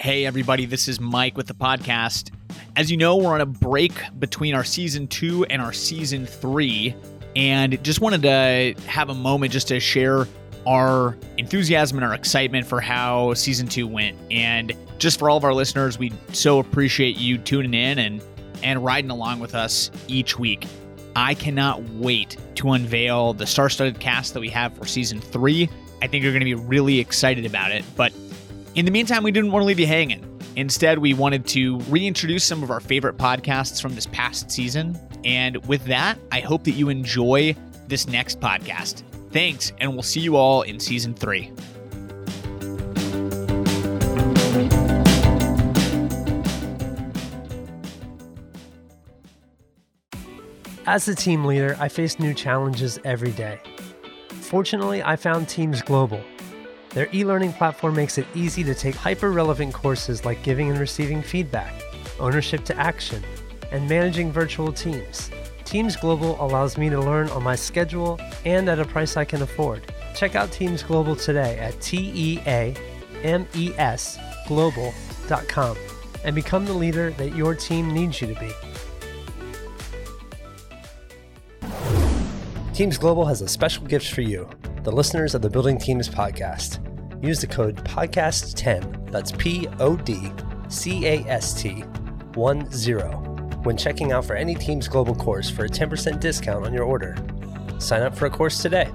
Hey, everybody, this is Mike with the podcast. As you know, we're on a break between our season two and our season three, and just wanted to have a moment just to share our enthusiasm and our excitement for how season two went. And just for all of our listeners, we so appreciate you tuning in and and riding along with us each week. I cannot wait to unveil the star-studded cast that we have for season three. I think you're going to be really excited about it. But in the meantime, we didn't want to leave you hanging. Instead, we wanted to reintroduce some of our favorite podcasts from this past season. And with that, I hope that you enjoy this next podcast. Thanks, and we'll see you all in season three. As a team leader, I face new challenges every day. Fortunately, I found Teams Global. Their e learning platform makes it easy to take hyper relevant courses like giving and receiving feedback, ownership to action, and managing virtual teams. Teams Global allows me to learn on my schedule and at a price I can afford. Check out Teams Global today at T E A M E S global.com and become the leader that your team needs you to be. Teams Global has a special gift for you, the listeners of the Building Teams podcast. Use the code PODCAST10, that's P O D C A S T 1 0, when checking out for any Teams Global course for a 10% discount on your order. Sign up for a course today.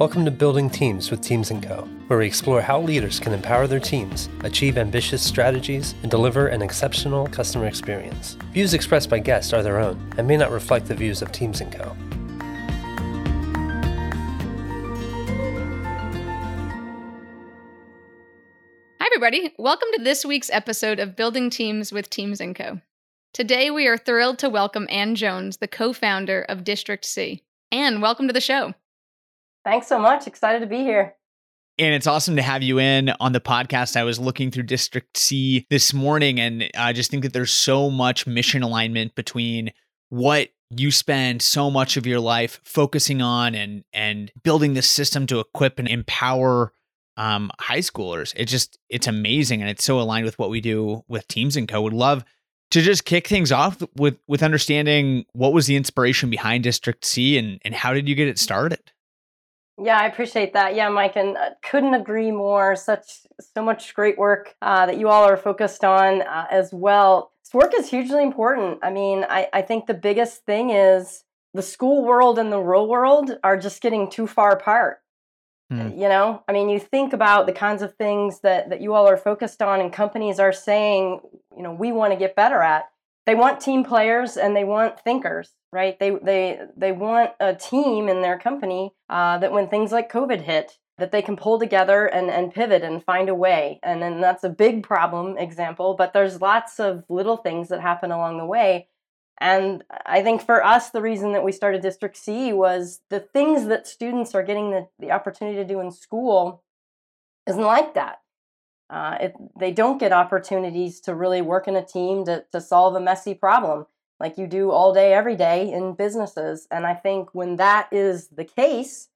Welcome to Building Teams with Teams & Co, where we explore how leaders can empower their teams, achieve ambitious strategies, and deliver an exceptional customer experience. Views expressed by guests are their own and may not reflect the views of Teams & Co. Hi, everybody. Welcome to this week's episode of Building Teams with Teams & Co. Today, we are thrilled to welcome Ann Jones, the co-founder of District C. Ann, welcome to the show. Thanks so much. Excited to be here. And it's awesome to have you in on the podcast. I was looking through District C this morning, and I just think that there's so much mission alignment between what you spend so much of your life focusing on and and building this system to equip and empower um, high schoolers. It just it's amazing, and it's so aligned with what we do with Teams & Co. Would love to just kick things off with with understanding what was the inspiration behind District C and and how did you get it started? Yeah, I appreciate that. Yeah, Mike, and uh, couldn't agree more. Such so much great work uh, that you all are focused on uh, as well. This work is hugely important. I mean, I, I think the biggest thing is the school world and the real world are just getting too far apart. Mm. You know, I mean, you think about the kinds of things that that you all are focused on, and companies are saying, you know, we want to get better at. They want team players and they want thinkers right? They they they want a team in their company uh, that when things like COVID hit, that they can pull together and and pivot and find a way. And then that's a big problem example, but there's lots of little things that happen along the way. And I think for us, the reason that we started District C was the things that students are getting the, the opportunity to do in school isn't like that. Uh, it, they don't get opportunities to really work in a team to, to solve a messy problem like you do all day, every day in businesses. And I think when that is the case,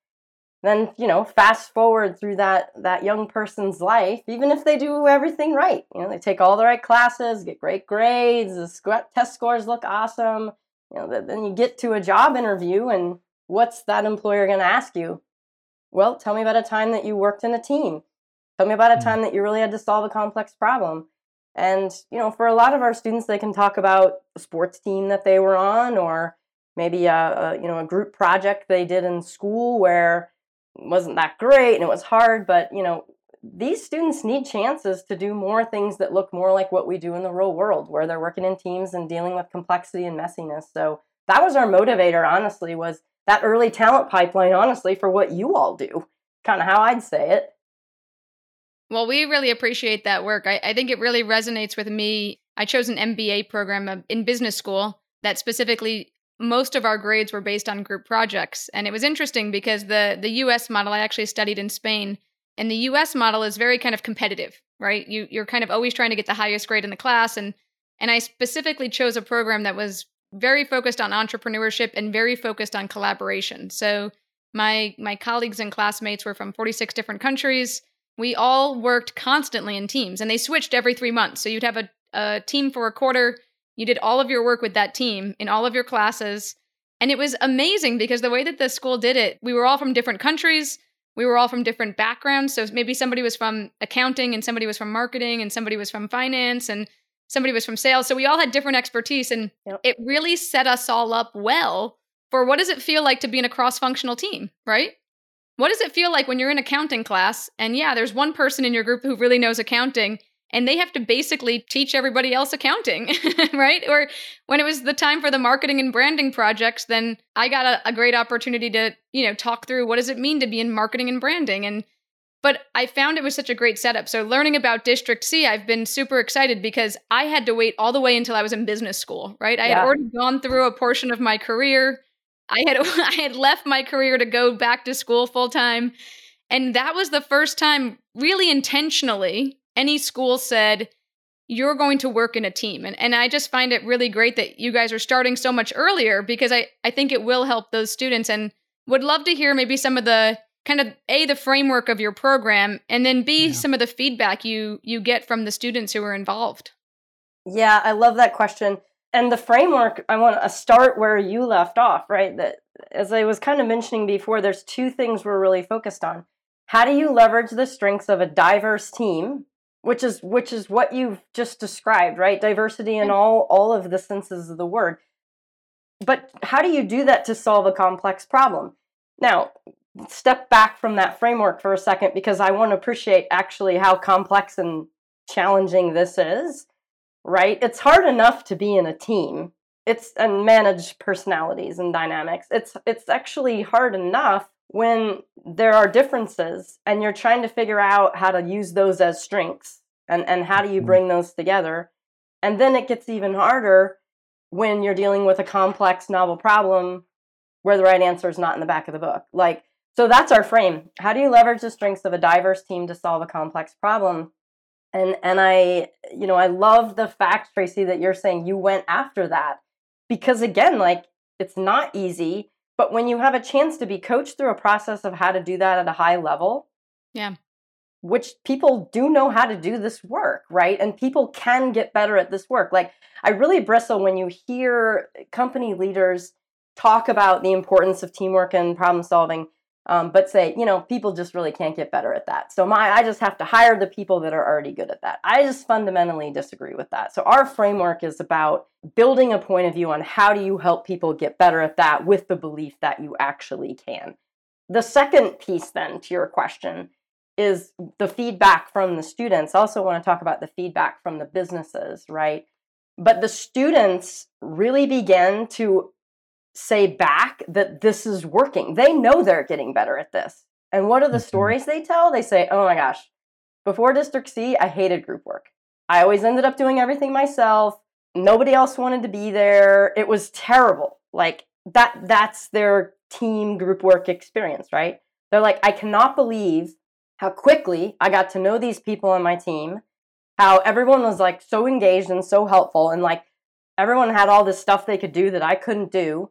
then you know fast forward through that that young person's life even if they do everything right you know they take all the right classes get great grades the test scores look awesome you know then you get to a job interview and what's that employer going to ask you well tell me about a time that you worked in a team tell me about a hmm. time that you really had to solve a complex problem and, you know, for a lot of our students, they can talk about a sports team that they were on or maybe a, a you know, a group project they did in school where it wasn't that great and it was hard, but, you know, these students need chances to do more things that look more like what we do in the real world where they're working in teams and dealing with complexity and messiness. So that was our motivator, honestly, was that early talent pipeline, honestly, for what you all do. Kind of how I'd say it. Well, we really appreciate that work. I, I think it really resonates with me. I chose an MBA program in business school that specifically most of our grades were based on group projects. And it was interesting because the the US model I actually studied in Spain and the US model is very kind of competitive, right? You you're kind of always trying to get the highest grade in the class and and I specifically chose a program that was very focused on entrepreneurship and very focused on collaboration. So my my colleagues and classmates were from 46 different countries. We all worked constantly in teams and they switched every 3 months. So you'd have a, a team for a quarter, you did all of your work with that team in all of your classes. And it was amazing because the way that the school did it, we were all from different countries we were all from different backgrounds. So maybe somebody was from accounting and somebody was from marketing and somebody was from finance and somebody was from sales. So we all had different expertise and yep. it really set us all up well for what does it feel like to be in a cross functional team, right? What does it feel like when you're in accounting class and yeah, there's one person in your group who really knows accounting and they have to basically teach everybody else accounting, right? Or when it was the time for the marketing and branding projects, then I got a, a, great opportunity to, you know, talk through what does it mean to be in marketing and branding and but I found it was such a great setup. So learning about District C, I've been super excited because I had to wait all the way until I was in business school, right? I yeah. had already gone through a portion of my career. I had I had left my career to go back to school full time. And that was the first time really intentionally any school said, you're going to work in a team. And, and I just find it really great that you guys are starting so much earlier because I, I think it will help those students and would love to hear maybe some of the kind of a the framework of your program and then b yeah. some of the feedback you you get from the students who are involved yeah i love that question and the framework i want to uh, start where you left off right? That as i was kind of mentioning before there's two things we're really focused on. How do you leverage the strengths of a diverse team which is which is what you've just described right? Diversity in mm-hmm. all all of the senses of the word. But how do you do that to solve a complex problem? Now step back from that framework for a second because i want to appreciate actually how complex and challenging this is right it's hard enough to be in a team it's and manage personalities and dynamics it's it's actually hard enough when there are differences and you're trying to figure out how to use those as strengths and, and how do you mm-hmm. bring those together. And then it gets even harder when you're dealing with a complex novel problem where the right answer is not in the back of the book. Like, so that's our frame. How do you leverage the strengths of a diverse team to solve a complex problem? And and I, you know, I love the fact, Tracy, that you're saying you went after that. Because again, like it's not easy but when you have a chance to be coached through a process of how to do that at a high level, yeah. Which people do know how to do this work, right? And people can get better at this work. Like I really bristle when you hear company leaders talk about the importance of teamwork and problem solving um, but say you know people just really can't get better at that. So my i just have to hire the people that are already good at that. I just fundamentally disagree with that. So our framework is about building a point of view on how do you help people get better at that with the belief that you actually can. The second piece then to your question is the feedback from the students. I also want to talk about the feedback from the businesses right? But the students really begin to say back that this is working. They know they're getting better at this. And what are the mm-hmm. stories they tell? They say, oh my gosh, before District C, I hated group work. I always ended up doing everything myself. Nobody else wanted to be there. It was terrible. Like that that's their team group work experience, right? They're like, I cannot believe how quickly I got to know these people on my team, how everyone was like so engaged and so helpful and like everyone had all this stuff they could do that I couldn't do.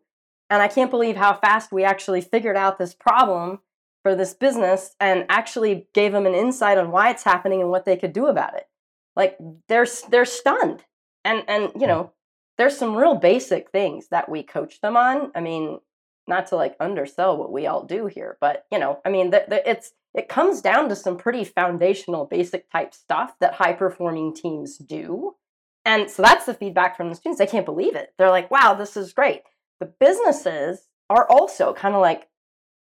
And I can't believe how fast we actually figured out this problem for this business and actually gave them an insight on why it's happening and what they could do about it. Like they're they're stunned. And and you know, there's some real basic things that we coach them on. I mean, not to like undersell what we all do here, but you know, I mean, the, the, it's it comes down to some pretty foundational, basic type stuff that high performing teams do. And so that's the feedback from the students. They can't believe it. They're like, "Wow, this is great." The businesses are also kind of like,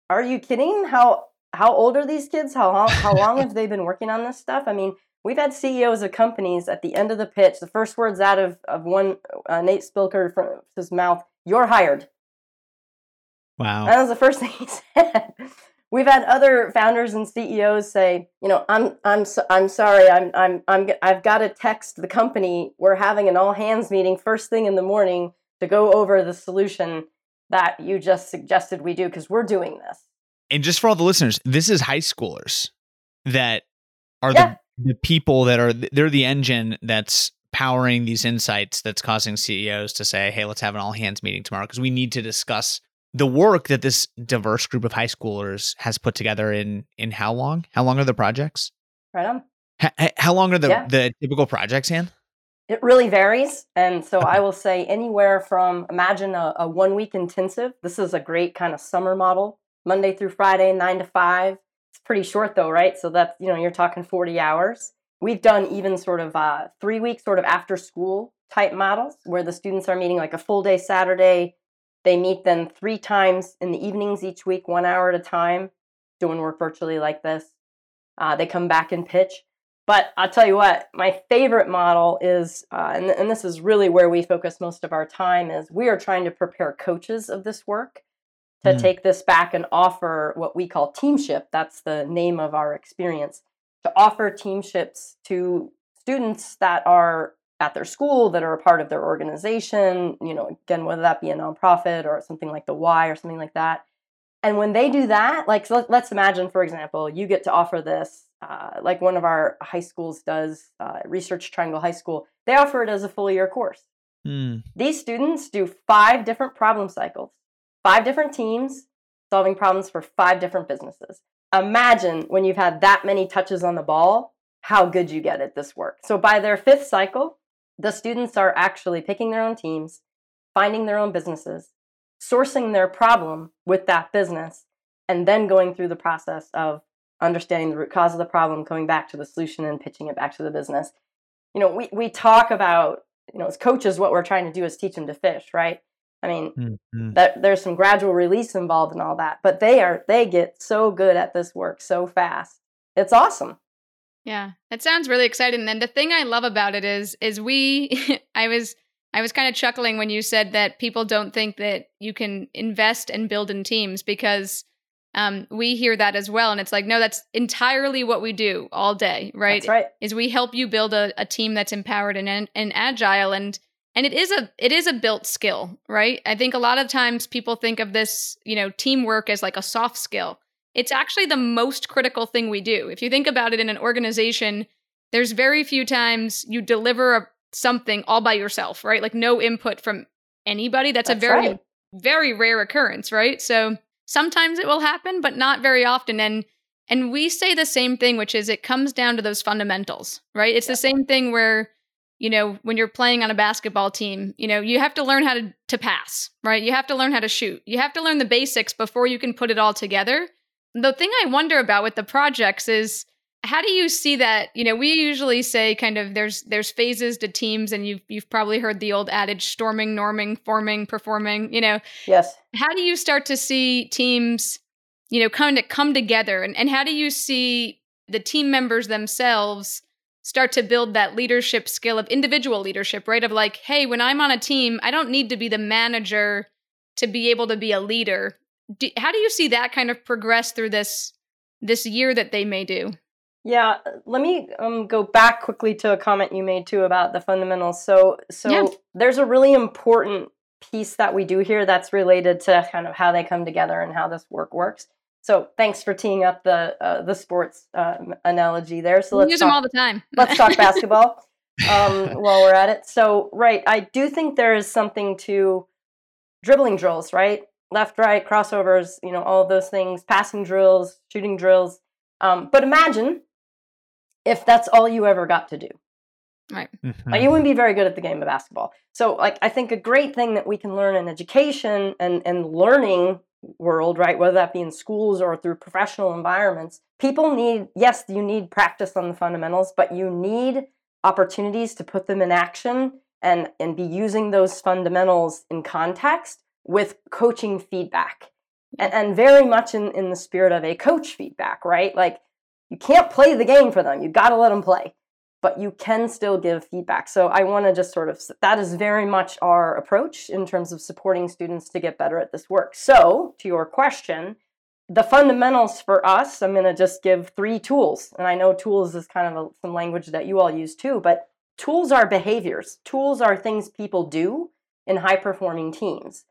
are you kidding? How how old are these kids? How long, how long have they been working on this stuff? I mean, we've had CEOs of companies at the end of the pitch, the first words out of, of one uh, Nate Spilker from his mouth, "You're hired." Wow, that was the first thing he said. We've had other founders and CEOs say, you know, I'm I'm so, I'm sorry, I'm I'm I'm I've got to text the company. We're having an all hands meeting first thing in the morning to go over the solution that you just suggested we do because we're doing this. And just for all the listeners, this is high schoolers that are yeah. the, the people that are they're the engine that's powering these insights that's causing CEOs to say, hey, let's have an all hands meeting tomorrow because we need to discuss the work that this diverse group of high schoolers has put together in in how long? How long are the projects? Right on. H- how long are the Yeah. the typical projects, Ann? It really varies. And so I will say anywhere from imagine a, a one week intensive. This is a great kind of summer model, Monday through Friday, nine to five. It's pretty short though, right? So that's, you know, you're talking 40 hours. We've done even sort of uh, three week sort of after school type models where the students are meeting like a full day Saturday. They meet then three times in the evenings each week, one hour at a time, doing work virtually like this. Uh, they come back and pitch. But I'll tell you what, my favorite model is, uh, and, and this is really where we focus most of our time, is we are trying to prepare coaches of this work to Mm. take this back and offer what we call teamship. That's the name of our experience to offer teamships to students that are at their school that are a part of their organization. You know, again, whether that be a nonprofit or something like the Y or something like that. And when they do that, like so let, let's imagine, for example, you get to offer this, uh, like one of our high schools does, uh, Research Triangle High School. They offer it as a full year course. Hmm. These students do five different problem cycles, five different teams solving problems for five different businesses. Imagine when you've had that many touches on the ball, how good you get at this work. So by their fifth cycle, the students are actually picking their own teams, finding their own businesses, sourcing their problem with that business, and then going through the process of understanding the root cause of the problem, coming back to the solution and pitching it back to the business. You know, we, we talk about, you know, as coaches, what we're trying to do is teach them to fish, right? I mean, Mhm. that there's some gradual release involved in all that, but they are they get so good at this work so fast. It's awesome. Yeah, it sounds really exciting. And the thing I love about it is, is we, I was, I was kind of chuckling when you said that people don't think that you can invest and build in teams because um, we hear that as well, and it's like, no, that's entirely what we do all day, right? That's right. Is we help you build a, a team that's empowered and, and agile, and and it is a it is a built skill, right? I think a lot of times people think of this, you know, teamwork as like a soft skill it's actually the most critical thing we do. If you think about it in an organization, there's very few times you deliver a, something all by yourself, right? Like no input from anybody. That's, That's a very, right. very rare occurrence, right? So sometimes it will happen, but not very often. And and we say the same thing, which is it comes down to those fundamentals, right? It's Yeah. the same thing where you know when you're playing on a basketball team you know you have to learn how to, to pass right you have to learn how to shoot you have to learn the basics before you can put it all together the thing I wonder about with the projects is how do you see that? You know, we usually say kind of there's there's phases to teams, and you've you've probably heard the old adage storming, norming, forming, performing. You know, Yes. how do you start to see teams, you know, kind of come together, and and how do you see the team members themselves start to build that leadership skill of individual leadership, right? Of like, hey, when I'm on a team, I don't need to be the manager to be able to be a leader do, how do you see that kind of progress through this this year that they may do Yeah, let me um, go back quickly to a comment you made too about the fundamentals. So, so Yeah. there's a really important piece that we do here that's related to kind of how they come together and how this work works. So, thanks for teeing up the uh, the sports uh, analogy there. So let's use talk, them all the time let's talk basketball um, while we're at it. So, right, I do think there is something to dribbling drills, right? Left, right, crossovers, you know, all of those things, passing drills, shooting drills. Um, but imagine if that's all you ever got to do. Mhm. Like, you wouldn't be very good at the game of basketball. So, like, I think a great thing that we can learn in education and, and learning world, right, whether that be in schools or through professional environments, people need, yes, you need practice on the fundamentals, but you need opportunities to put them in action and, and be using those fundamentals in context with coaching feedback. And, and very much in, in the spirit of a coach feedback, right? Like, you can't play the game for them. You got to let them play but you can still give feedback. So I want to just sort of that is very much our approach in terms of supporting students to get better at this work. So, to your question, the fundamentals for us, I'm going to just give three tools. And I know tools is kind of a, some language that you all use too, but tools are behaviors. Tools are things people do in high performing teams.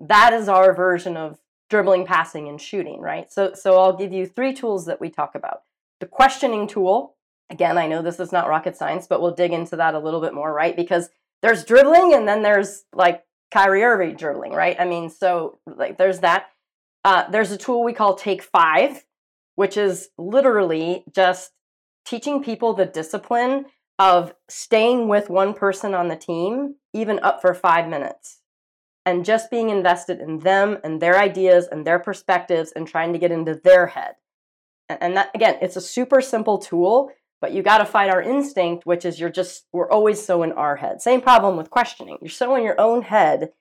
That is our version of dribbling, passing and shooting, right? So so I'll give you three tools that we talk about. The questioning tool, Again, I know this is not rocket science, but we'll dig into that a little bit more, right? Because there's dribbling and then there's like Kyrie Irving dribbling, right? I mean, so like there's that. Uh, there's a tool we call Take Five, which is literally just teaching people the discipline of staying with one person on the team, even up for five minutes, and just being invested in them and their ideas and their perspectives and trying to get into their head. And that, again, it's a super simple tool, but you got to fight our instinct, which is you're just, we're always so in our head. Same problem with questioning. You're so in your own head,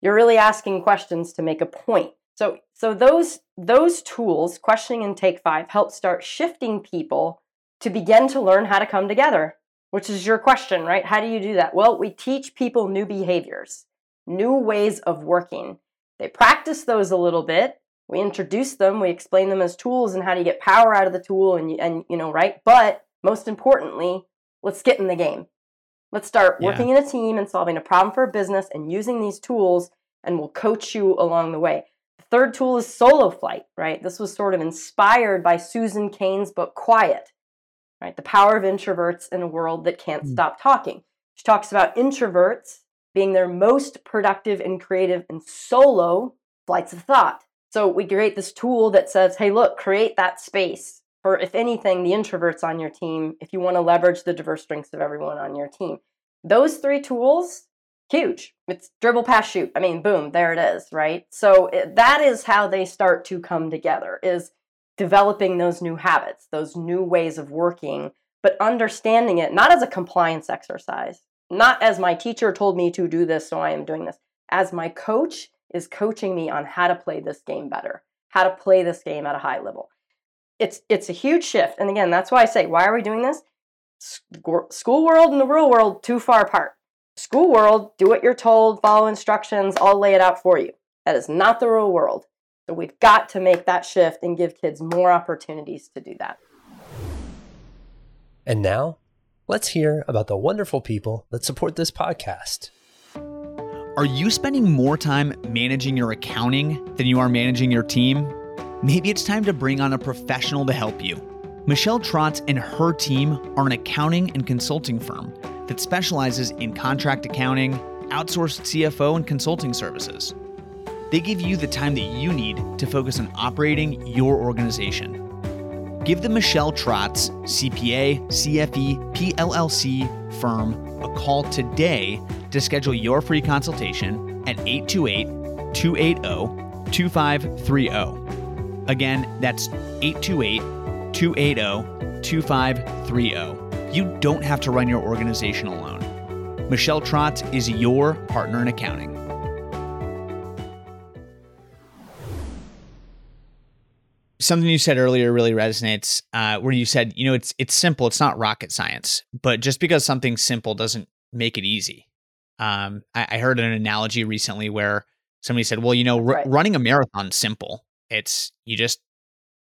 you're really asking questions to make a point. So, so those, those tools, questioning and take five, help start shifting people to begin to learn how to come together, which is your question, right? How do you do that? Well, we teach people new behaviors, new ways of working. They practice those a little bit. We introduce them, we explain them as tools and how do you get power out of the tool and, and you know, right? But most importantly, let's get in the game. Let's start working yeah. in a team and solving a problem for a business and using these tools, and we'll coach you along the way. The third tool is solo flight, right? This was sort of inspired by Susan Cain's book Quiet, right? The power of introverts in a world that can't mm. stop talking. She talks about introverts being their most productive and creative in solo flights of thought. So we create this tool that says, hey, look, create that space for, if anything, the introverts on your team if you want to leverage the diverse strengths of everyone on your team. Those three tools, huge. It's dribble, pass, shoot. I mean, boom, there it is, right? So it, that is how they start to come together is developing those new habits, those new ways of working, but understanding it not as a compliance exercise, not as my teacher told me to do this, so I am doing this, as my coach is coaching me on how to play this game better, how to play this game at a high level it's it's a huge shift. And again, that's why I say, why are we doing this? School world and the real world too far apart. School world, do what you're told, follow instructions, I'll lay it out for you. That is not the real world. So we've got to make that shift and give kids more opportunities to do that. And now, let's hear about the wonderful people that support this podcast. Are you spending more time managing your accounting than you are managing your team? Maybe it's time to bring on a professional to help you. Michelle Trotz and her team are an accounting and consulting firm that specializes in contract accounting, outsourced CFO, and consulting services. They give you the time that you need to focus on operating your organization. Give the Michelle Trotz CPA, CFE, PLLC firm a call today to schedule your free consultation at 828 280 2530. Again, that's 828 280 2530. You don't have to run your organization alone. Michelle Trotz is your partner in accounting. Something you said earlier really resonates, uh, where you said, you know, it's it's simple, it's not rocket science, but just because something's simple doesn't make it easy. Um, I, I, heard an analogy recently where somebody said, well, you know, r- right. running a marathon simple, it's you just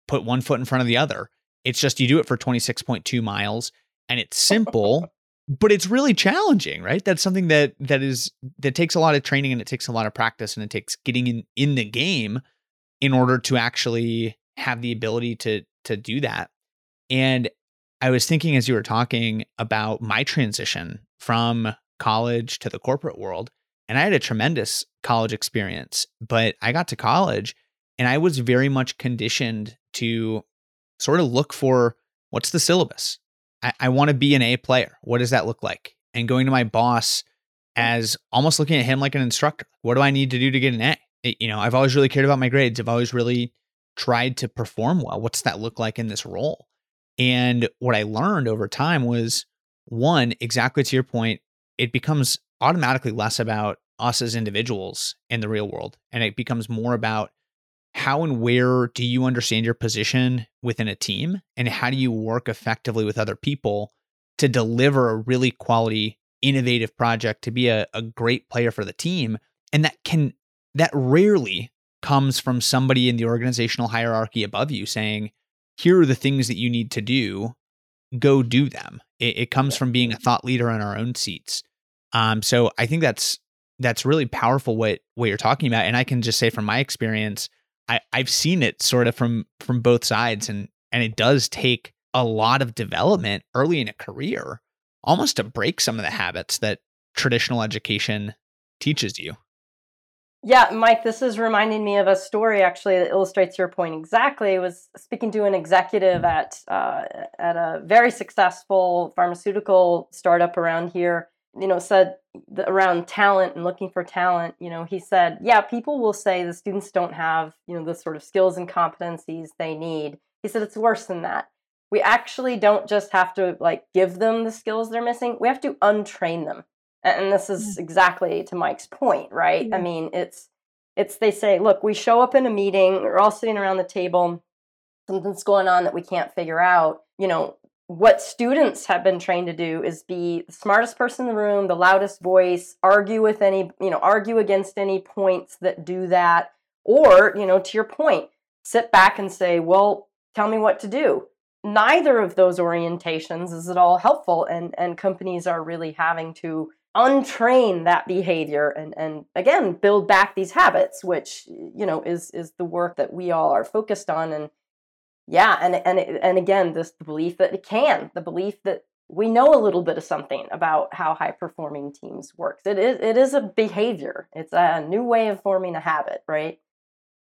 put one foot in front of the other. It's just you do it for 26.2 miles and it's simple, but it's really challenging, right? That's something that that is that takes a lot of training and it takes a lot of practice and it takes getting in in the game in order to actually have the ability to to do that. And I was thinking as you were talking about my transition from college to the corporate world, and I had a tremendous college experience, but I got to college and I was very much conditioned to sort of look for what's the syllabus? I, I want to be an A player. What does that look like? And going to my boss as almost looking at him like an instructor. What do I need to do to get an A? It, you know, I've always really cared about my grades. I've always really tried to perform well. What's that look like in this role? And what I learned over time was one, exactly to your point, it becomes automatically less about us as individuals in the real world. And it becomes more about how and where do you understand your position within a team and how do you work effectively with other people to deliver a really quality innovative project to be a, a great player for the team and that can that rarely comes from somebody in the organizational hierarchy above you saying here are the things that you need to do. Go do them. It, it comes from being a thought leader in our own seats. Um, so i think that's that's really powerful what what you're talking about and i can just say from my experience I, I've seen it sort of from from both sides and and it does take a lot of development early in a career, almost to break some of the habits that traditional education teaches you. Yeah, Mike, this is reminding me of a story actually that illustrates your point exactly. I was speaking to an executive at uh, at a very successful pharmaceutical startup around here. You know, said around talent and looking for talent. You know, he said, yeah, people will say the students don't have you know the sort of skills and competencies they need. He said it's worse than that. We actually don't just have to like give them the skills they're missing. We have to untrain them and this is mm. exactly to Mike's point, right? I mean, it's it's they say, look, we show up in a meeting, we're all sitting around the table, something's going on that we can't figure out. You know, what students have been trained to do is be the smartest person in the room, the loudest voice, argue with any, you know, argue against any points that do that, or, you know, to your point, sit back and say, well, tell me what to do. Neither of those orientations is at all helpful, and and companies are really having to untrain that behavior and and again build back these habits which you know is is the work that we all are focused on. And yeah and and and again this belief that it can the belief that we know a little bit of something about how high performing teams works it is it is a behavior. It's a new way of forming a habit right?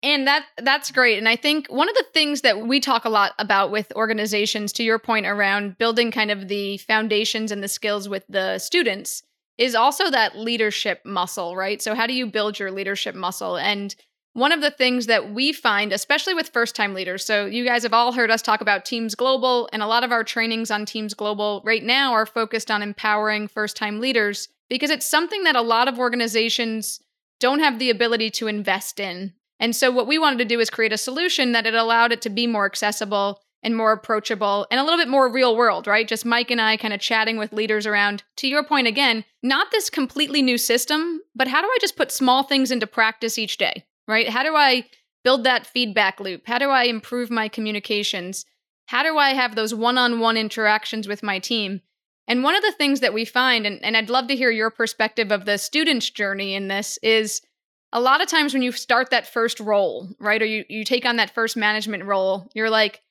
And that that's great. And i think one of the things that we talk a lot about with organizations to your point around building kind of the foundations and the skills with the students is also that leadership muscle, right? So, how do you build your leadership muscle? And one of the things that we find, especially with first time leaders, so you guys have all heard us talk about Teams Global, and a lot of our trainings on Teams Global right now are focused on empowering first time leaders because it's something that a lot of organizations don't have the ability to invest in. And so, what we wanted to do is create a solution that it allowed it to be more accessible and more approachable and a little bit more real world, right? Just Mike and I kind of chatting with leaders around, to your point again, not this completely new system, but how do I just put small things into practice each day, right? How do I build that feedback loop? How do I improve my communications? How do I have those one on one interactions with my team? And one of the things that we find, and, and I'd love to hear your perspective of the student's journey in this, is a lot of times when you start that first role, right, or you, you take on that first management role, you're like,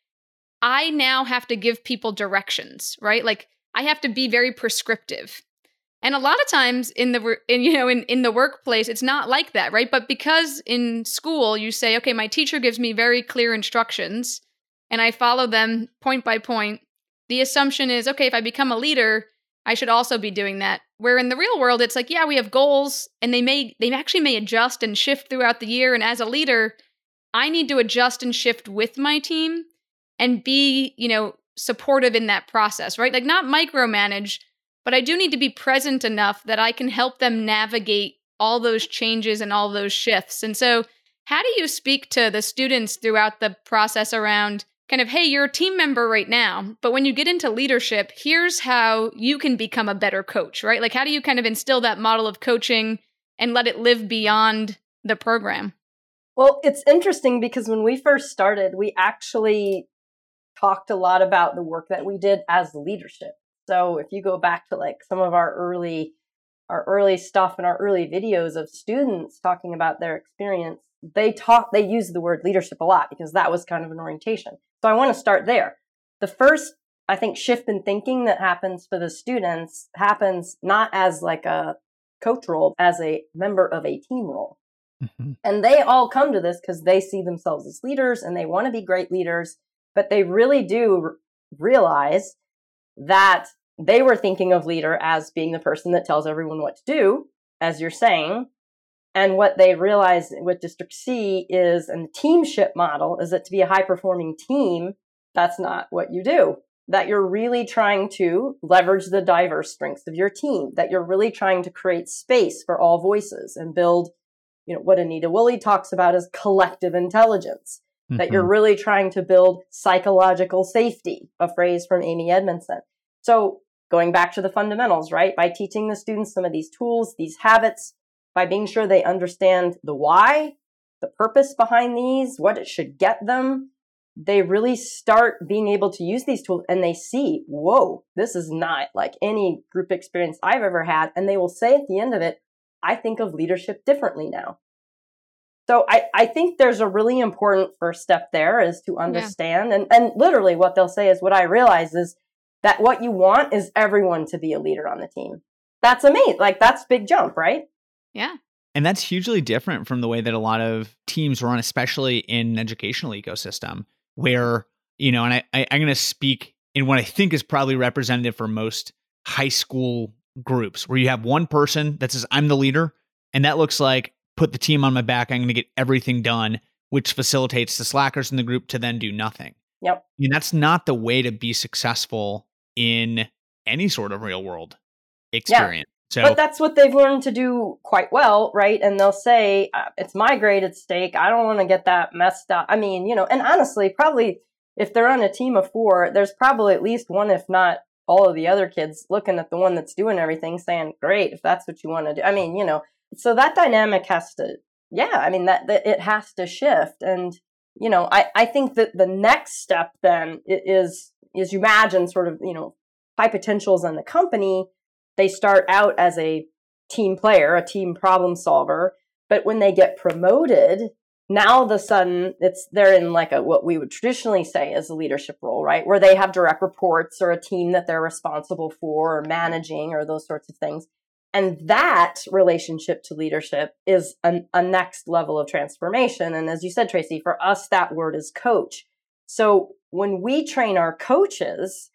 I now have to give people directions, right? Like I have to be very prescriptive. And a lot of times in the in you know in in the workplace it's not like that, right? But because in school you say, okay, my teacher gives me very clear instructions and I follow them point by point, the assumption is, okay, if I become a leader, I should also be doing that. Where in the real world it's like, yeah, we have goals and they may they actually may adjust and shift throughout the year and as a leader, I need to adjust and shift with my team and be, you know, supportive in that process, right? Like not micromanage, but I do need to be present enough that I can help them navigate all those changes and all those shifts. And so, how do you speak to the students throughout the process around kind of, hey, you're a team member right now, but when you get into leadership, here's how you can become a better coach, right? Like, how do you kind of instill that model of coaching and let it live beyond the program? Well, it's interesting because when we first started, we actually talked a lot about the work that we did as leadership. So if you go back to like some of our early our early stuff and our early videos of students talking about their experience, they talk they use the word leadership a lot because that was kind of an orientation. So I want to start there. The first I think shift in thinking that happens for the students happens not as like a coach role, as a member of a team role. Mm-hmm. And they all come to this because they see themselves as leaders and they want to be great leaders but they really do realize that they were thinking of leader as being the person that tells everyone what to do, as you're saying. And what they realize with District C is, and the teamship model is that to be a high performing team, that's not what you do. That you're really trying to leverage the diverse strengths of your team, that you're really trying to create space for all voices and build, you know, what Anita Woolley talks about as collective intelligence mm-hmm. that you're mm-hmm. really trying to build psychological safety, a phrase from Amy Edmondson. So going back to the fundamentals, right? By teaching the students some of these tools, these habits, by being sure they understand the why, the purpose behind these, what it should get them, they really start being able to use these tools and they see, whoa, this is not like any group experience I've ever had. And they will say at the end of it, I think of leadership differently now. So I, I think there's a really important first step there is to understand yeah. and, and literally what they'll say is what I realize is that what you want is everyone to be a leader on the team. That's amazing. Like that's big jump, right? Yeah. And that's hugely different from the way that a lot of teams run, especially in an educational ecosystem, where, you know, and I, I, I'm going to speak in what I think is probably representative for most high school groups, where you have one person that says, I'm the leader. And that looks like put the team on my back. I'm going to get everything done, which facilitates the slackers in the group to then do nothing. Yep. I mean, that's not the way to be successful in any sort of real world experience. Yeah. So, but that's what they've learned to do quite well, right? And they'll say, uh, it's my grade at stake. I don't want to get that messed up. I mean, you know, and honestly, probably if they're on a team of four, there's probably at least one, if not all of the other kids, looking at the one that's doing everything, saying, great, if that's what you want to do. I mean, you know, so that dynamic has to, yeah, I mean, that, that it has to shift. And, you know, I, I think that the next step then is, is you imagine sort of, you know, high potentials in the company they start out as a team player, a team problem solver, but when they get promoted, now all of a sudden it's they're in like a what we would traditionally say is a leadership role, right? Where they have direct reports or a team that they're responsible for or managing or those sorts of things. And that relationship to leadership is an, a next level of transformation. And as you said, Tracy, for us, that word is coach. So when we train our coaches,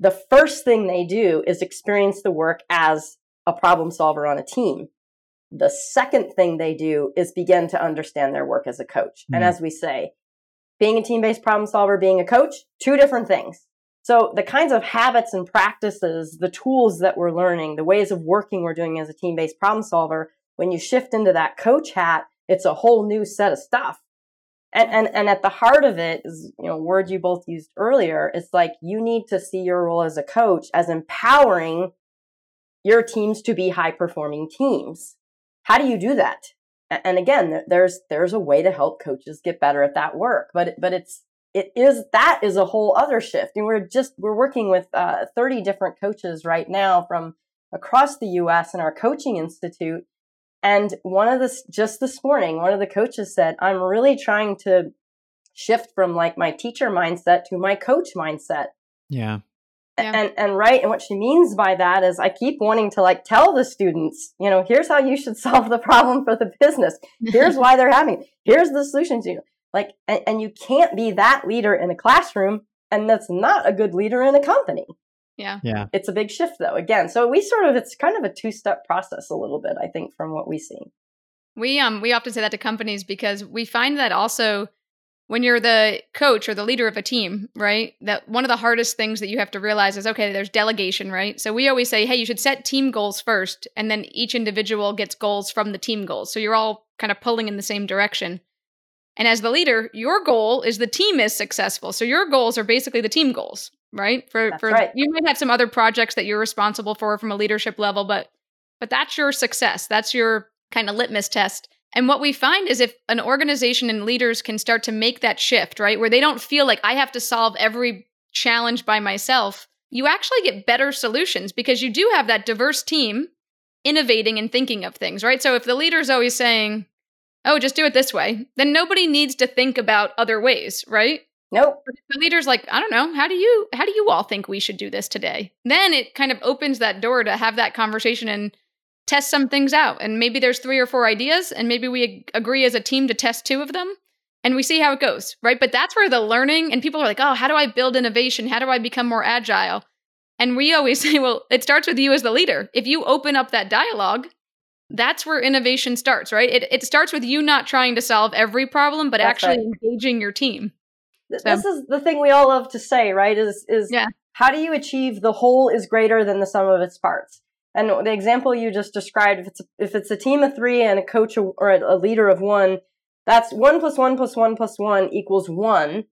the first thing they do is experience the work as a problem solver on a team. The second thing they do is begin to understand their work as a coach. Mm-hmm. And as we say, being a team based problem solver, being a coach, two different things. So the kinds of habits and practices, the tools that we're learning, the ways of working we're doing as a team based problem solver, when you shift into that coach hat, it's a whole new set of stuff. And, and and at the heart of it is you know word you both used earlier it's like you need to see your role as a coach as empowering your teams to be high performing teams. How do you do that? And again there's there's a way to help coaches get better at that work but but it's it is that is a whole other shift and we're just we're working with uh, 30 different coaches right now from across the us in our coaching institute and one of the, just this morning, one of the coaches said, I'm really trying to shift from like my teacher mindset to my coach mindset. Yeah. yeah. And, and right. And what she means by that is I keep wanting to like tell the students, you know, here's how you should solve the problem for the business. Here's why they're having it. Here's the solutions. You know, like, and, and you can't be that leader in a classroom. And that's not a good leader in a company. Yeah. Yeah. It's a big shift though. Again, so we sort of it's kind of a two-step process a little bit, I think, from what we see. We um we often say that to companies because we find that also when you're the coach or the leader of a team, right? That one of the hardest things that you have to realize is okay, there's delegation, right? So we always say, hey, you should set team goals first, and then each individual gets goals from the team goals. So you're all kind of pulling in the same direction. And as the leader, your goal is the team is successful. So your goals are basically the team goals, right? For that's for right. you might have some other projects that you're responsible for from a leadership level, but but that's your success. That's your kind of litmus test. And what we find is if an organization and leaders can start to make that shift, right, where they don't feel like I have to solve every challenge by myself, you actually get better solutions because you do have that diverse team innovating and thinking of things, right? So if the leader's always saying, oh, just do it this way, then nobody needs to think about other ways, right? Nope. The leader's like, I don't know, how do you how do you all think we should do this today? Then it kind of opens that door to have that conversation and test some things out. And maybe there's three or four ideas, and maybe we agree as a team to test two of them and we see how it goes, right? But that's where the learning and people are like, oh, how do I build innovation? How do I become more agile? And we always say, well, it starts with you as the leader. If you open up that dialogue, that's where innovation starts, right? It, it starts with you not trying to solve every problem, but that's actually right. engaging your team. So. This is the thing we all love to say, right? Is is yeah. how do you achieve the whole is greater than the sum of its parts? And the example you just described, if it's a, if it's a team of three and a coach or a, a leader of one, that's one plus one plus one plus one equals one.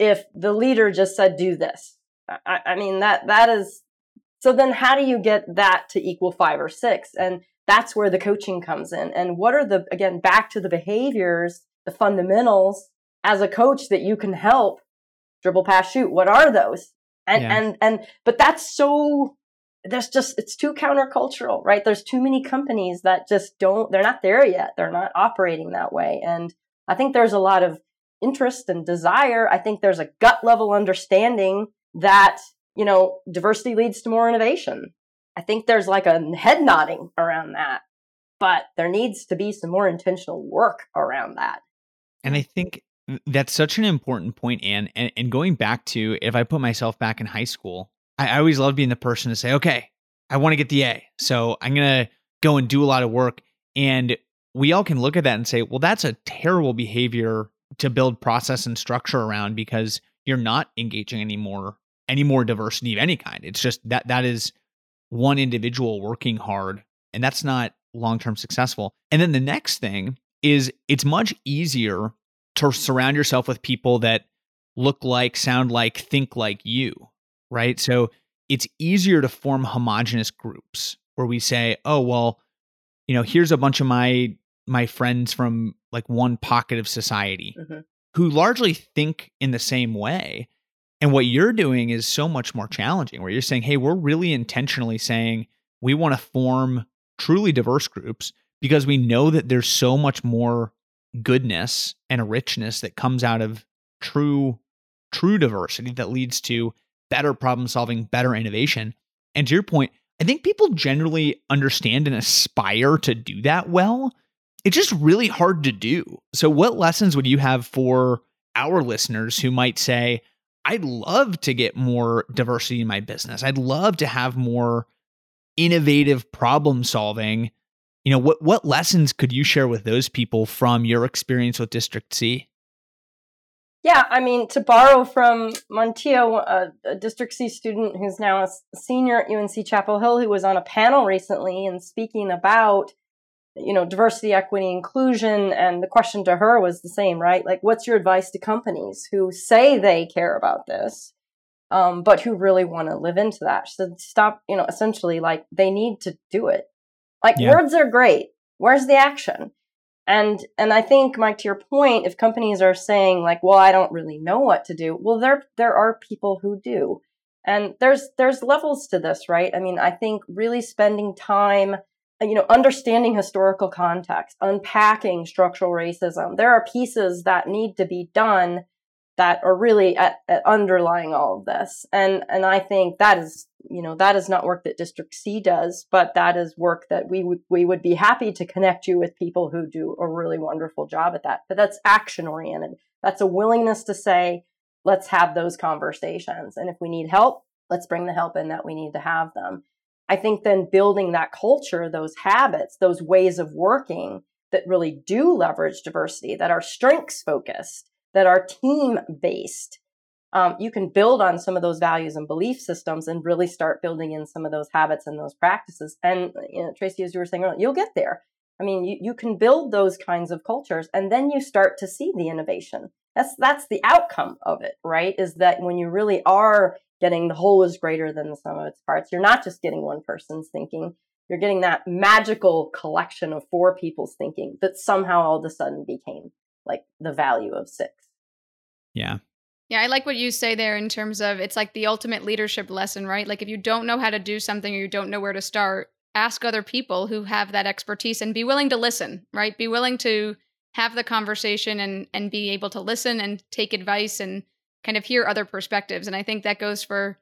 If the leader just said, "Do this," I, I mean that that is. So then, how do you get that to equal five or six? And that's where the coaching comes in. And what are the, again, back to the behaviors, the fundamentals as a coach that you can help dribble pass shoot? What are those? And, yeah. and, and, but that's so, there's just it's too countercultural, right? There's too many companies that just don't they're not there yet. They're not operating that way. And I think there's a lot of interest and desire. I think there's a gut level understanding that, you know, diversity leads to more innovation. I think there's like a head nodding around that. But there needs to be some more intentional work around that. And I think that's such an important point, Ann. And, and going back to if I put myself back in high school, I, I always loved being the person to say, okay, I want to get the A. So I'm going to go and do a lot of work. And we all can look at that and say, well, that's a terrible behavior to build process and structure around because you're not engaging any more any more diversity of any kind. It's just that that is one individual working hard and that's not long-term successful. And then the next thing is it's much easier to surround yourself with people that look like, sound like, think like you, right? So it's easier to form homogenous groups where we say, "Oh, well, you know, here's a bunch of my my friends from like one pocket of society mm-hmm. who largely think in the same way." And what you're doing is so much more challenging where you're saying, "Hey, we're really intentionally saying we want to form truly diverse groups because we know that there's so much more goodness and richness that comes out of true true diversity that leads to better problem solving, better innovation. And to your point, I think people generally understand and aspire to do that well. It's just really hard to do. So, what lessons would you have for our listeners who might say, I'd love to get more diversity in my business? I'd love to have more innovative problem solving. You know, what, what lessons could you share with those people from your experience with District C? Yeah, I mean, to borrow from Montia, a, a, District C student who's now a senior at UNC Chapel Hill, who was on a panel recently and speaking about, you know, diversity, equity, inclusion. And the question to her was the same, right? Like, what's your advice to companies who say they care about this, um, but who really want to live into that? She said, stop, you know, essentially, like, they need to do it. Like, yeah. words are great. Where's the action? And and I think, Mike, to your point, if companies are saying like, "Well, I don't really know what to do," well, there there are people who do, and there's there's levels to this, right? I mean, I think really spending time, you know, understanding historical context, unpacking structural racism. There are pieces that need to be done that are really at, at underlying all of this. And and I think that is you know that is not work that District C does, but that is work that we would we would be happy to connect you with people who do a really wonderful job at that. But that's action oriented. That's a willingness to say, let's have those conversations. And if we need help, let's bring the help in that we need to have them. I think then building that culture, those habits, those ways of working that really do leverage diversity, that are strengths focused, that are team based, um, you can build on some of those values and belief systems and really start building in some of those habits and those practices. And you know, Tracy, as you were saying earlier, you'll get there. I mean, you, you can build those kinds of cultures and then you start to see the innovation. That's that's the outcome of it, right? Is that when you really are getting the whole is greater than the sum of its parts, you're not just getting one person's thinking, you're getting that magical collection of four people's thinking that somehow all of a sudden became like the value of six. Yeah. Yeah, I like what you say there in terms of it's like the ultimate leadership lesson, right? Like if you don't know how to do something or you don't know where to start, ask other people who have that expertise and be willing to listen, right? Be willing to have the conversation and and be able to listen and take advice and kind of hear other perspectives. And I think that goes for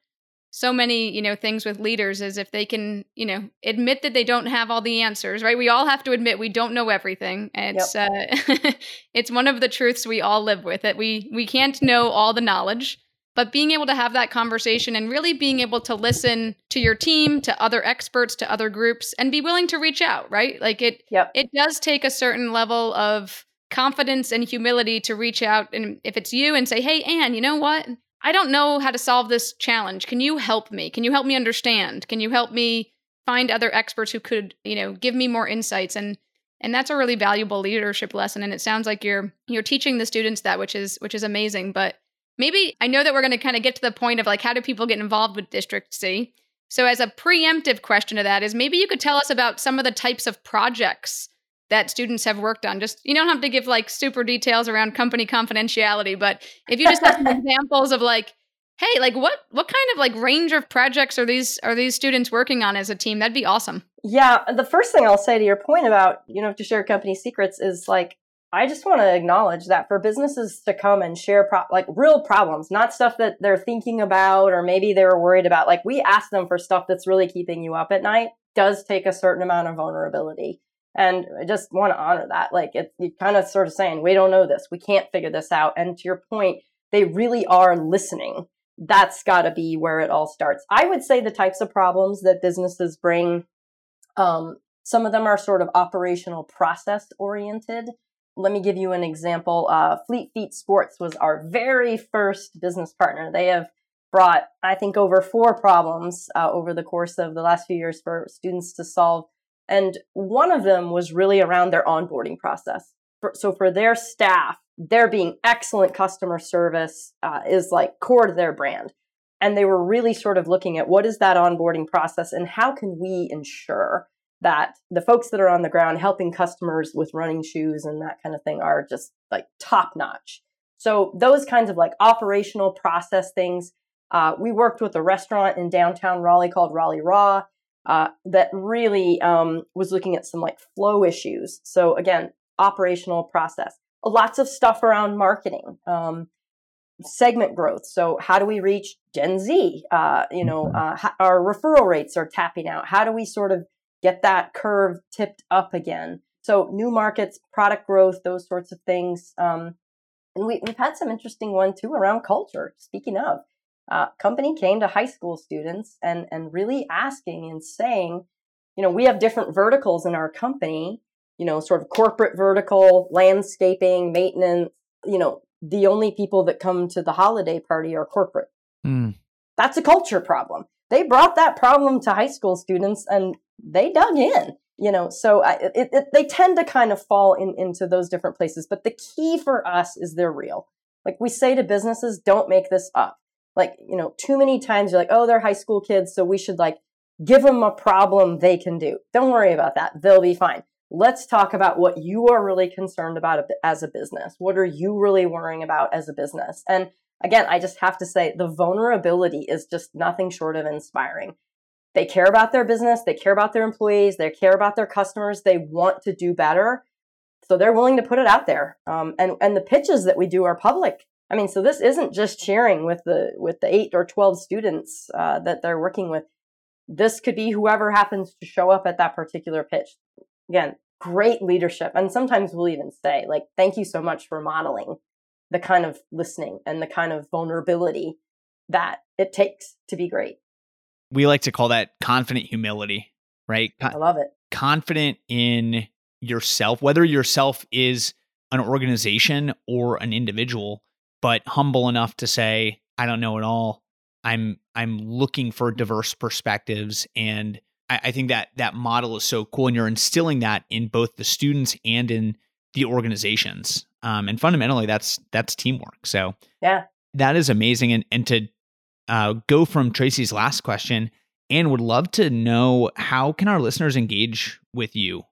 so many you know things with leaders is if they can you know admit that they don't have all the answers right we all have to admit we don't know everything it's yep. uh, it's one of the truths we all live with that we we can't know all the knowledge but being able to have that conversation and really being able to listen to your team to other experts to other groups and be willing to reach out right like it yep. it does take a certain level of confidence and humility to reach out and if it's you and say hey Ann you know what I don't know how to solve this challenge. Can you help me? Can you help me understand? Can you help me find other experts who could, you know, give me more insights and and that's a really valuable leadership lesson and it sounds like you're you're teaching the students that which is which is amazing, but maybe I know that we're going to kind of get to the point of like how do people get involved with District C? So as a preemptive question to that is maybe you could tell us about some of the types of projects that students have worked on. Just you don't have to give like super details around company confidentiality, but if you just have some examples of like hey, like what what kind of like range of projects are these are these students working on as a team? That'd be awesome. Yeah, the first thing I'll say to your point about you know to share company secrets is like I just want to acknowledge that for businesses to come and share pro- like real problems, not stuff that they're thinking about or maybe they were worried about. Like we ask them for stuff that's really keeping you up at night does take a certain amount of vulnerability. And I just want to honor that. Like it, you kind of sort of saying, we don't know this. We can't figure this out. And to your point, they really are listening. That's got to be where it all starts. I would say the types of problems that businesses bring, um, some of them are sort of operational process oriented let me give you an example. Uh, Fleet Feet Sports was our very first business partner. They have brought, I think, over four problems uh, over the course of the last few years for students to solve. And one of them was really around their onboarding process. For, so for their staff, their being excellent customer service uh, is like core to their brand. And they were really sort of looking at what is that onboarding process and how can we ensure that the folks that are on the ground helping customers with running shoes and that kind of thing are just like top notch. So those kinds of like operational process things. Uh, we worked with a restaurant in downtown Raleigh called Raleigh Raw uh, that really um, was looking at some like flow issues. So again, operational process. Lots of stuff around marketing, um, segment growth. So how do we reach Gen Z? Uh, you know, uh, our referral rates are tapping out. How do we sort of get that curve tipped up again. So new markets, product growth, those sorts of things. Um, and we, have had some interesting one too around culture. Speaking of, uh, company came to high school students and and really asking and saying, you know, we have different verticals in our company. You know, sort of corporate vertical, landscaping, maintenance. You know, the only people that come to the holiday party are corporate. Mm. That's a culture problem. They brought that problem to high school students and they dug in you know so I, it, it, they tend to kind of fall in, into those different places but the key for us is they're real like we say to businesses don't make this up like you know too many times you're like oh they're high school kids so we should like give them a problem they can do don't worry about that they'll be fine let's talk about what you are really concerned about as a business what are you really worrying about as a business and again i just have to say the vulnerability is just nothing short of inspiring they care about their business, they care about their employees, they care about their customers, they want to do better. So they're willing to put it out there. Um, and, and the pitches that we do are public. I mean, so this isn't just sharing with the with the eight or twelve students uh, that they're working with. This could be whoever happens to show up at that particular pitch. Again, great leadership, and sometimes we'll even say, like, "Thank you so much for modeling the kind of listening and the kind of vulnerability that it takes to be great." we like to call that confident humility, right? I love it. Confident in yourself, whether yourself is an organization or an individual, but humble enough to say, I don't know it all. I'm I'm looking for diverse perspectives and I, I think that that model is so cool and you're instilling that in both the students and in the organizations. Um, and fundamentally that's that's teamwork. So yeah, that is amazing. And and to uh, go from Tracy's last question and would love to know how can our listeners engage with you?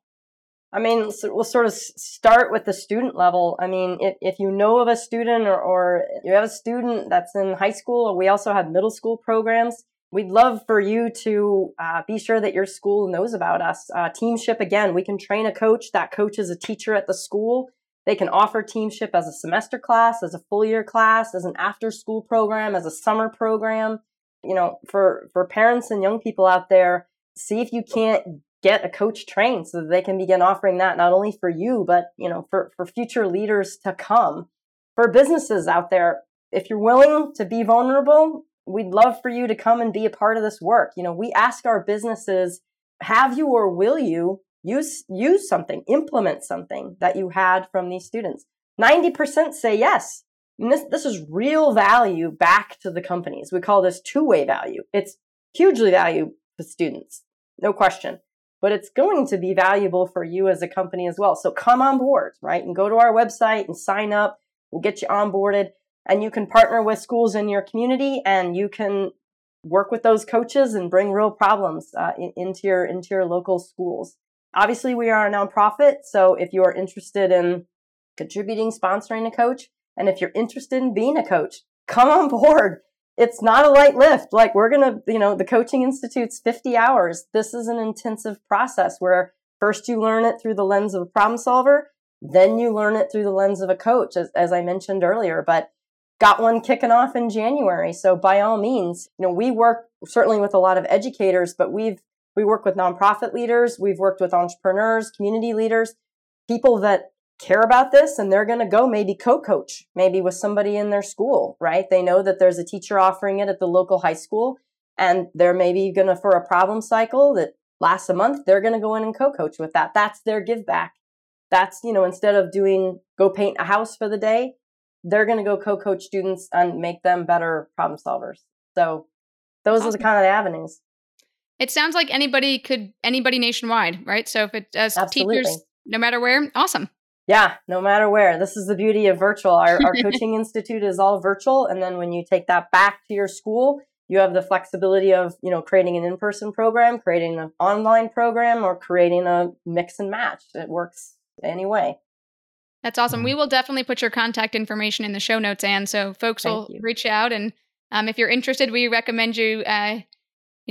I mean, so we'll sort of start with the student level. I mean, if, if you know of a student or, or you have a student that's in high school, we also have middle school programs. We'd love for you to uh, be sure that your school knows about us. Uh, teamship, again, we can train a coach. That coach is a teacher at the school. They can offer teamship as a semester class, as a full year class, as an after school program, as a summer program. You know, for, for parents and young people out there, see if you can't get a coach trained so that they can begin offering that not only for you, but, you know, for, for future leaders to come. For businesses out there, if you're willing to be vulnerable, we'd love for you to come and be a part of this work. You know, we ask our businesses, have you or will you use use something implement something that you had from these students? 90% say yes. And this this is real value back to the companies. We call this two-way value. It's hugely valuable to students no question but it's going to be valuable for you as a company as well. So come on board right? And go to our website and sign up. We'll get you onboarded. And you can partner with schools in your community and you can work with those coaches and bring real problems uh, into your into your local schools. Obviously, we are a nonprofit, so if you are interested in contributing, sponsoring a coach, and if you're interested in being a coach, come on board. It's not a light lift. Like we're going to, you know, the coaching institute's 50 hours. This is an intensive process where first you learn it through the lens of a problem solver, then you learn it through the lens of a coach, as, as I mentioned earlier. But got one kicking off in January. So by all means, you know, we work certainly with a lot of educators, but we've we work with nonprofit leaders, we've worked with entrepreneurs, community leaders, people that care about this and they're going to go maybe co-coach maybe with somebody in their school right? They know that there's a teacher offering it at the local high school and they're maybe going to for a problem cycle that lasts a month they're going to go in and co-coach with that. That's their give back. That's you know instead of doing go paint a house for the day they're going to go co-coach students and make them better problem solvers. So those awesome. are the kind of the avenues. It sounds like anybody could anybody nationwide right? So if it as Absolutely. teachers no matter where awesome yeah, no matter where. This is the beauty of virtual. Our, our coaching institute is all virtual. And then when you take that back to your school, you have the flexibility of, you know, creating an in-person program, creating an online program, or creating a mix and match. It works anyway. That's awesome. We mm-hmm. will definitely put your contact information in the show notes, Ann. So folks Thank will you. reach out. And um, if you're interested, we recommend you uh,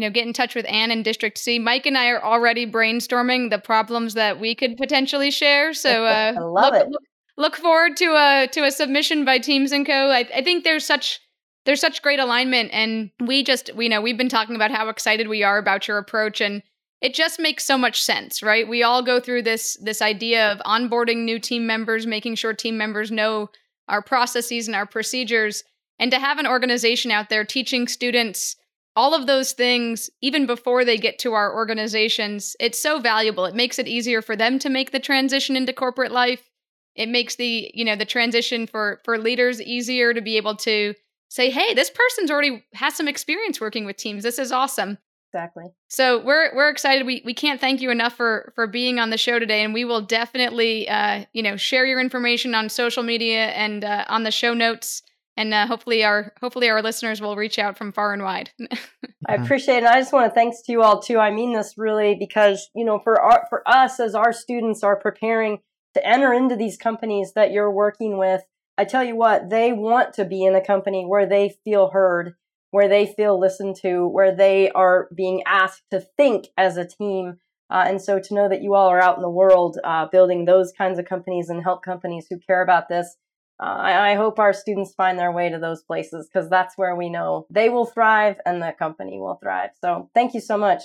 you know, get in touch with Ann in District C. Mike and I are already brainstorming the problems that we could potentially share. So uh, I love look, it. Look, look, forward to a to a submission by Teams and Co. I, I think there's such there's such great alignment, and we just we know we've been talking about how excited we are about your approach, and it just makes so much sense, right? We all go through this this idea of onboarding new team members, making sure team members know our processes and our procedures, and to have an organization out there teaching students all of those things, even before they get to our organizations, it's so valuable. It makes it easier for them to make the transition into corporate life. It makes the, you know, the transition for for leaders easier to be able to say, "Hey, this person's already has some experience working with teams. This is awesome." Exactly. So we're we're excited. We we can't thank you enough for for being on the show today, and we will definitely, uh, you know, share your information on social media and uh, on the show notes and uh, hopefully our hopefully our listeners will reach out from far and wide. I appreciate it. And I just want to thanks to you all too. I mean this really because you know for our for us as our students are preparing to enter into these companies that you're working with, I tell you what, they want to be in a company where they feel heard, where they feel listened to, where they are being asked to think as a team. Uh, and so to know that you all are out in the world uh, building those kinds of companies and help companies who care about this uh, I, I, hope our students find their way to those places because that's where we know they will thrive and the company will thrive. So thank you so much.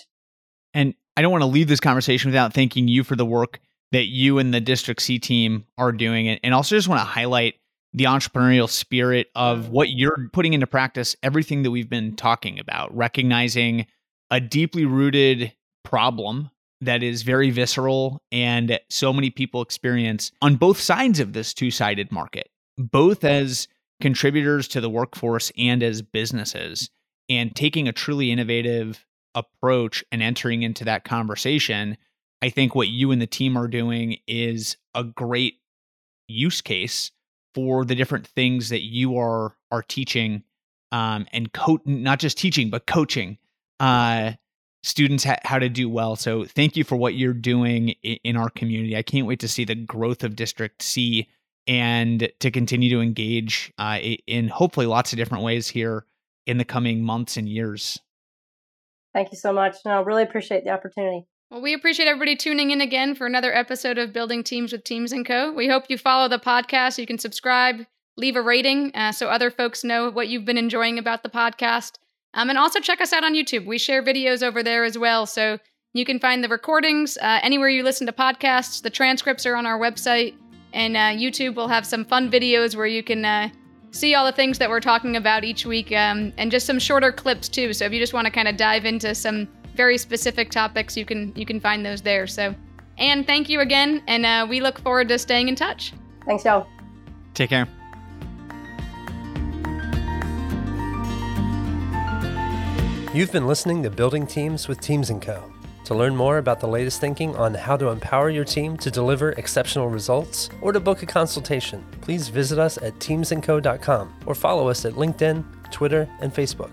And I don't want to leave this conversation without thanking you for the work that you and the District C team are doing. And also just want to highlight the entrepreneurial spirit of what you're putting into practice, everything that we've been talking about, recognizing a deeply rooted problem that is very visceral and so many people experience on both sides of this two sided market both as contributors to the workforce and as businesses, and taking a truly innovative approach and entering into that conversation. I think what you and the team are doing is a great use case for the different things that you are are teaching um, and co- not just teaching but coaching uh, students ha- how to do well. So thank you for what you're doing in, in our community. I can't wait to see the growth of District C and to continue to engage uh, in hopefully lots of different ways here in the coming months and years. Thank you so much. No, really appreciate the opportunity. Well, we appreciate everybody tuning in again for another episode of Building Teams with Teams and Co. We hope you follow the podcast. You can subscribe, leave a rating uh, so other folks know what you've been enjoying about the podcast. Um, and also check us out on YouTube. We share videos over there as well. So you can find the recordings uh, anywhere you listen to podcasts. The transcripts are on our website. And uh, YouTube will have some fun videos where you can uh, see all the things that we're talking about each week um, and just some shorter clips too. So if you just want to kind of dive into some very specific topics, you can you can find those there. So, and thank you again, and uh, we look forward to staying in touch. Thanks, y'all. Take care. You've been listening to Building Teams with Teams & Co. To learn more about the latest thinking on how to empower your team to deliver exceptional results or to book a consultation, please visit us at teamsandco.com or follow us at LinkedIn, Twitter, and Facebook.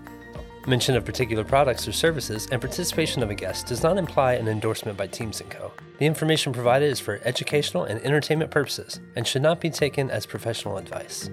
Mention of particular products or services and participation of a guest does not imply an endorsement by Teams & Co. The information provided is for educational and entertainment purposes and should not be taken as professional advice.